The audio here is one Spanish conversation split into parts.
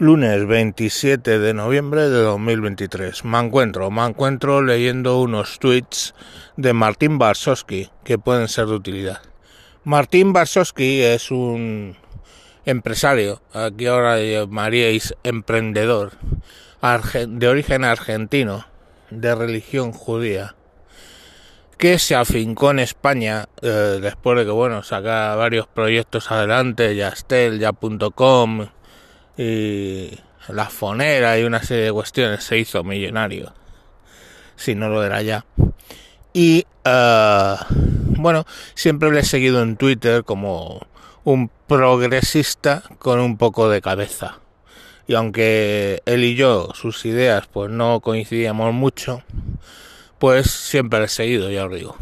Lunes 27 de noviembre de 2023. Me encuentro, me encuentro leyendo unos tweets de Martín Barsowski que pueden ser de utilidad. Martín Barsowski es un empresario, aquí ahora llamaríais emprendedor, de origen argentino, de religión judía, que se afincó en España eh, después de que, bueno, saca varios proyectos adelante, Yastel, ya.com, y la fonera y una serie de cuestiones se hizo millonario si no lo era ya. Y uh, bueno siempre le he seguido en Twitter como un progresista con un poco de cabeza. Y aunque él y yo sus ideas pues no coincidíamos mucho pues siempre le he seguido ya os digo.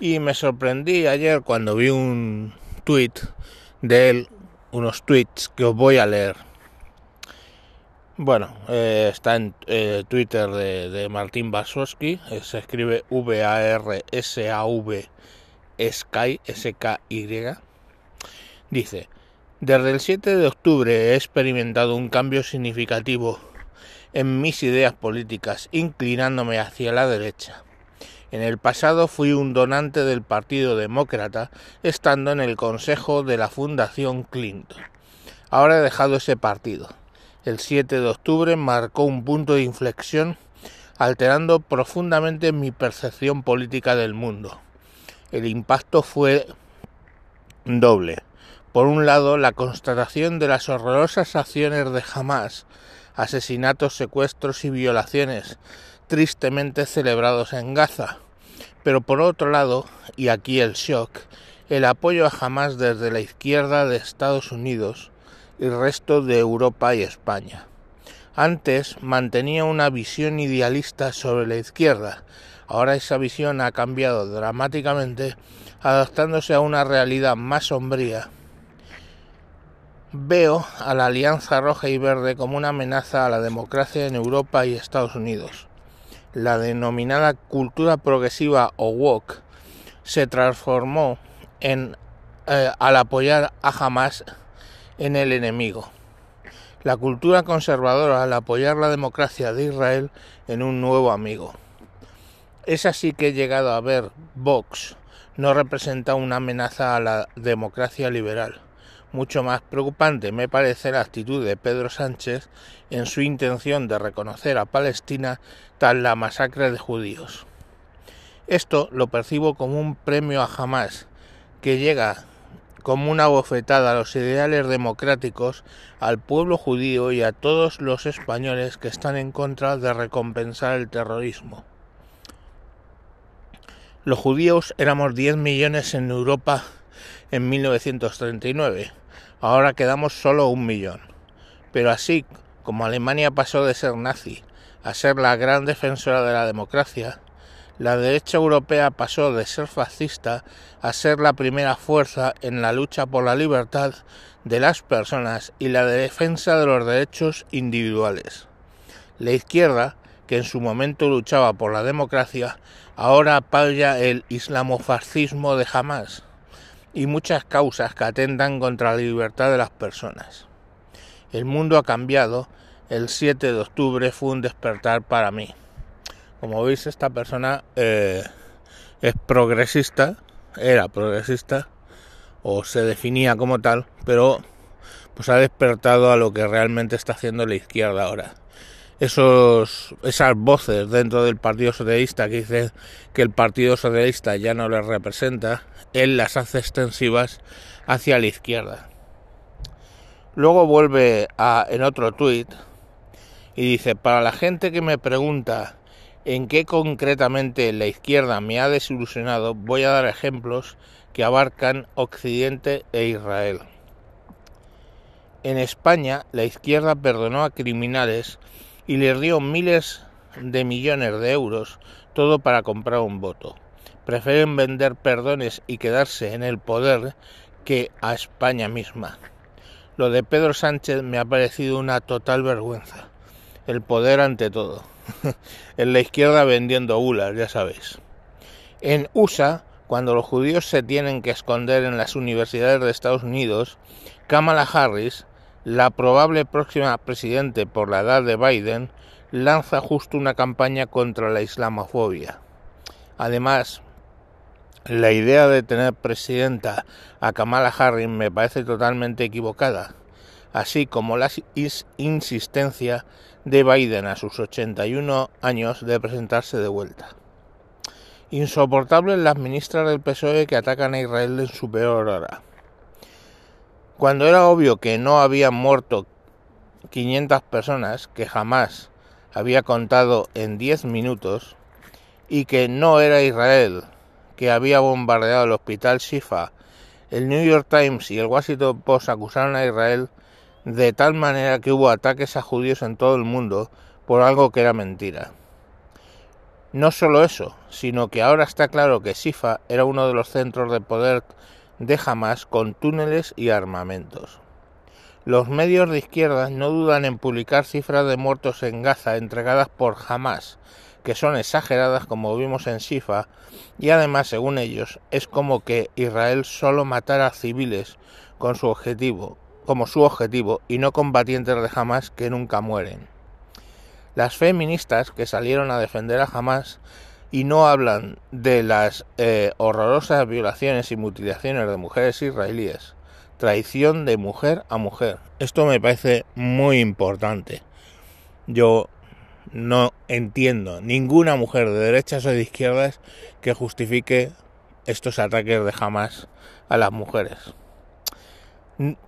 Y me sorprendí ayer cuando vi un tweet de él unos tweets que os voy a leer. Bueno, eh, está en eh, Twitter de, Martín Basowski, eh, se escribe V-A-R-S-A-V Sky, S-K-Y. Dice, desde el 7 de octubre he experimentado un cambio significativo en mis ideas políticas, inclinándome hacia la derecha. En el pasado fui un donante del Partido Demócrata, estando en el Consejo de la Fundación Clinton. Ahora he dejado ese partido. El 7 de octubre marcó un punto de inflexión, alterando profundamente mi percepción política del mundo. El impacto fue doble. Por un lado, la constatación de las horrorosas acciones de Hamas, asesinatos, secuestros y violaciones tristemente celebrados en Gaza. Pero por otro lado, y aquí el shock, el apoyo a Hamas desde la izquierda de Estados Unidos y resto de Europa y España. Antes mantenía una visión idealista sobre la izquierda, ahora esa visión ha cambiado dramáticamente, adaptándose a una realidad más sombría. Veo a la Alianza Roja y Verde como una amenaza a la democracia en Europa y Estados Unidos la denominada cultura progresiva o woke se transformó en eh, al apoyar a Hamas en el enemigo. La cultura conservadora al apoyar la democracia de Israel en un nuevo amigo. Es así que he llegado a ver Vox no representa una amenaza a la democracia liberal mucho más preocupante me parece la actitud de Pedro Sánchez en su intención de reconocer a Palestina tras la masacre de judíos. Esto lo percibo como un premio a Hamas, que llega como una bofetada a los ideales democráticos, al pueblo judío y a todos los españoles que están en contra de recompensar el terrorismo. Los judíos éramos 10 millones en Europa en 1939. Ahora quedamos solo un millón. Pero así como Alemania pasó de ser nazi a ser la gran defensora de la democracia, la derecha europea pasó de ser fascista a ser la primera fuerza en la lucha por la libertad de las personas y la defensa de los derechos individuales. La izquierda, que en su momento luchaba por la democracia, ahora apoya el islamofascismo de Hamas y muchas causas que atentan contra la libertad de las personas. El mundo ha cambiado, el 7 de octubre fue un despertar para mí. Como veis, esta persona eh, es progresista, era progresista, o se definía como tal, pero pues ha despertado a lo que realmente está haciendo la izquierda ahora esos, esas voces dentro del Partido Socialista que dicen que el Partido Socialista ya no les representa, él las hace extensivas hacia la izquierda. Luego vuelve a, en otro tuit y dice, para la gente que me pregunta en qué concretamente la izquierda me ha desilusionado, voy a dar ejemplos que abarcan Occidente e Israel. En España, la izquierda perdonó a criminales y les dio miles de millones de euros, todo para comprar un voto. Prefieren vender perdones y quedarse en el poder que a España misma. Lo de Pedro Sánchez me ha parecido una total vergüenza. El poder ante todo. en la izquierda vendiendo bulas, ya sabéis. En USA, cuando los judíos se tienen que esconder en las universidades de Estados Unidos, Kamala Harris la probable próxima presidente por la edad de Biden lanza justo una campaña contra la islamofobia. Además, la idea de tener presidenta a Kamala Harris me parece totalmente equivocada, así como la insistencia de Biden a sus 81 años de presentarse de vuelta. Insoportables las ministras del PSOE que atacan a Israel en su peor hora. Cuando era obvio que no habían muerto 500 personas, que jamás había contado en 10 minutos, y que no era Israel que había bombardeado el hospital Shifa, el New York Times y el Washington Post acusaron a Israel de tal manera que hubo ataques a judíos en todo el mundo por algo que era mentira. No solo eso, sino que ahora está claro que Shifa era uno de los centros de poder de Hamas con túneles y armamentos. Los medios de izquierda no dudan en publicar cifras de muertos en Gaza entregadas por Hamas, que son exageradas como vimos en Shifa, y además, según ellos, es como que Israel solo matara civiles con su objetivo, como su objetivo, y no combatientes de Hamas que nunca mueren. Las feministas que salieron a defender a Hamas y no hablan de las eh, horrorosas violaciones y mutilaciones de mujeres israelíes. Traición de mujer a mujer. Esto me parece muy importante. Yo no entiendo ninguna mujer de derechas o de izquierdas que justifique estos ataques de Hamas a las mujeres.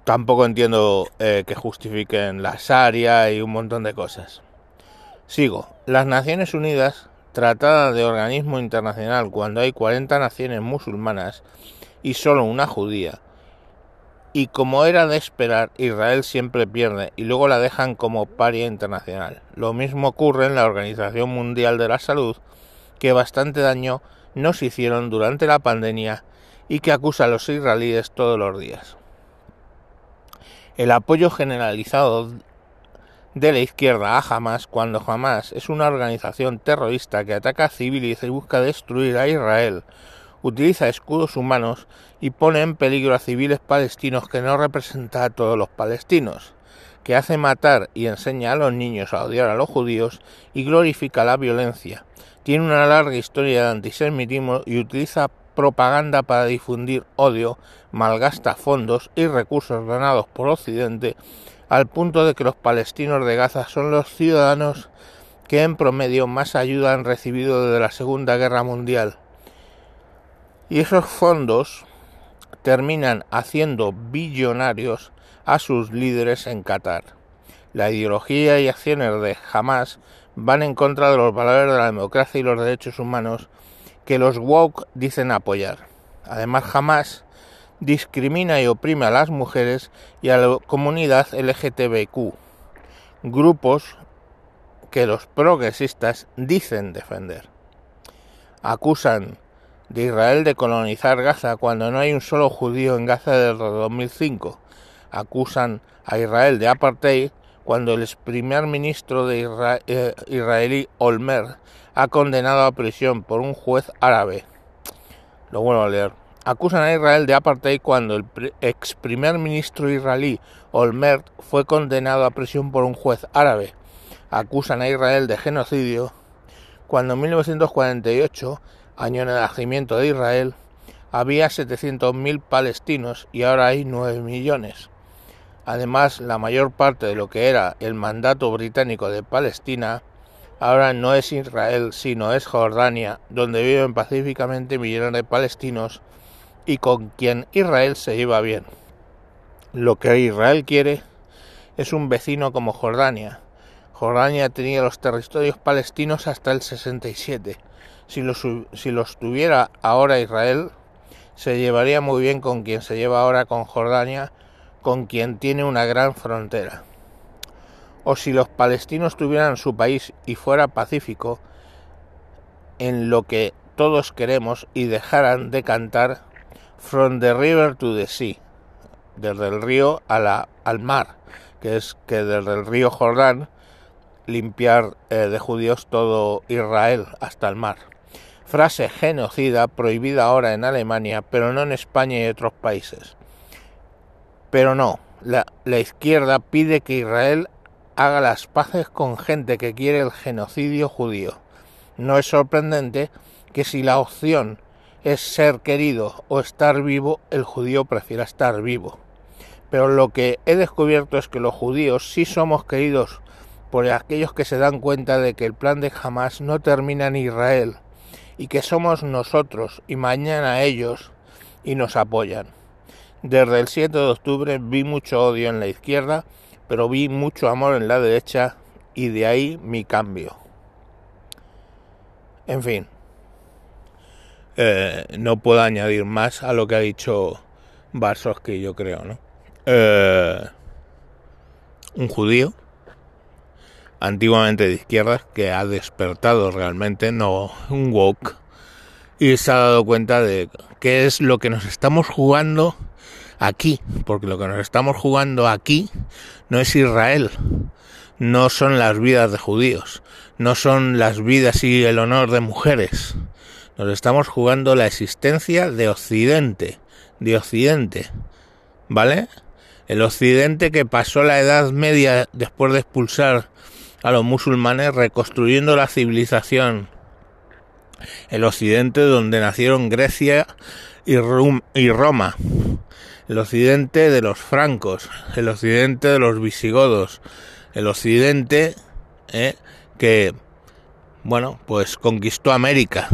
Tampoco entiendo eh, que justifiquen la Sharia y un montón de cosas. Sigo. Las Naciones Unidas tratada de organismo internacional cuando hay 40 naciones musulmanas y solo una judía. Y como era de esperar, Israel siempre pierde y luego la dejan como paria internacional. Lo mismo ocurre en la Organización Mundial de la Salud, que bastante daño nos hicieron durante la pandemia y que acusa a los israelíes todos los días. El apoyo generalizado de la izquierda a Hamas cuando Hamas es una organización terrorista que ataca a civiles y busca destruir a Israel, utiliza escudos humanos y pone en peligro a civiles palestinos que no representa a todos los palestinos, que hace matar y enseña a los niños a odiar a los judíos y glorifica la violencia. Tiene una larga historia de antisemitismo y utiliza propaganda para difundir odio, malgasta fondos y recursos donados por Occidente al punto de que los palestinos de Gaza son los ciudadanos que en promedio más ayuda han recibido desde la Segunda Guerra Mundial. Y esos fondos terminan haciendo billonarios a sus líderes en Qatar. La ideología y acciones de Hamas van en contra de los valores de la democracia y los derechos humanos que los woke dicen apoyar. Además, Hamas discrimina y oprime a las mujeres y a la comunidad LGTBQ, grupos que los progresistas dicen defender. Acusan de Israel de colonizar Gaza cuando no hay un solo judío en Gaza desde 2005. Acusan a Israel de apartheid cuando el ex primer ministro de eh, israelí Olmer ha condenado a prisión por un juez árabe. Lo vuelvo a leer acusan a Israel de apartheid cuando el ex primer ministro israelí Olmert fue condenado a prisión por un juez árabe. Acusan a Israel de genocidio cuando en 1948, año de nacimiento de Israel, había 700.000 palestinos y ahora hay 9 millones. Además, la mayor parte de lo que era el mandato británico de Palestina ahora no es Israel, sino es Jordania, donde viven pacíficamente millones de palestinos y con quien Israel se lleva bien. Lo que Israel quiere es un vecino como Jordania. Jordania tenía los territorios palestinos hasta el 67. Si los, si los tuviera ahora Israel, se llevaría muy bien con quien se lleva ahora con Jordania, con quien tiene una gran frontera. O si los palestinos tuvieran su país y fuera pacífico, en lo que todos queremos y dejaran de cantar From the river to the sea, desde el río al mar, que es que desde el río Jordán limpiar eh, de judíos todo Israel hasta el mar. Frase genocida prohibida ahora en Alemania, pero no en España y otros países. Pero no, la izquierda pide que Israel haga las paces con gente que quiere el genocidio judío. No es sorprendente que si la opción es ser querido o estar vivo, el judío prefiera estar vivo. Pero lo que he descubierto es que los judíos sí somos queridos por aquellos que se dan cuenta de que el plan de Hamas no termina en Israel y que somos nosotros y mañana ellos y nos apoyan. Desde el 7 de octubre vi mucho odio en la izquierda, pero vi mucho amor en la derecha y de ahí mi cambio. En fin, eh, no puedo añadir más a lo que ha dicho que yo creo, ¿no? Eh, un judío, antiguamente de izquierdas, que ha despertado realmente, no un woke, y se ha dado cuenta de qué es lo que nos estamos jugando aquí, porque lo que nos estamos jugando aquí no es Israel, no son las vidas de judíos, no son las vidas y el honor de mujeres, nos estamos jugando la existencia de Occidente, de Occidente, ¿vale? El Occidente que pasó la Edad Media después de expulsar a los musulmanes, reconstruyendo la civilización. El Occidente donde nacieron Grecia y, Roma. El Occidente de los francos. El Occidente de los visigodos. El Occidente eh, que, bueno, pues conquistó América.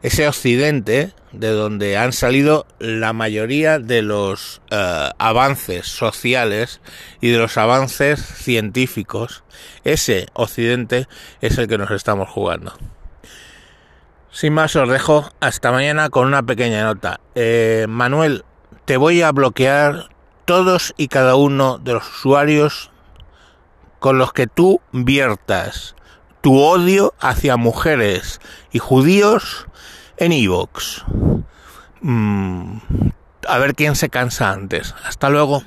Ese occidente de donde han salido la mayoría de los eh, avances sociales y de los avances científicos, ese occidente es el que nos estamos jugando. Sin más os dejo hasta mañana con una pequeña nota. Eh, Manuel, te voy a bloquear todos y cada uno de los usuarios con los que tú viertas tu odio hacia mujeres y judíos en Evox. Mm, a ver quién se cansa antes. Hasta luego.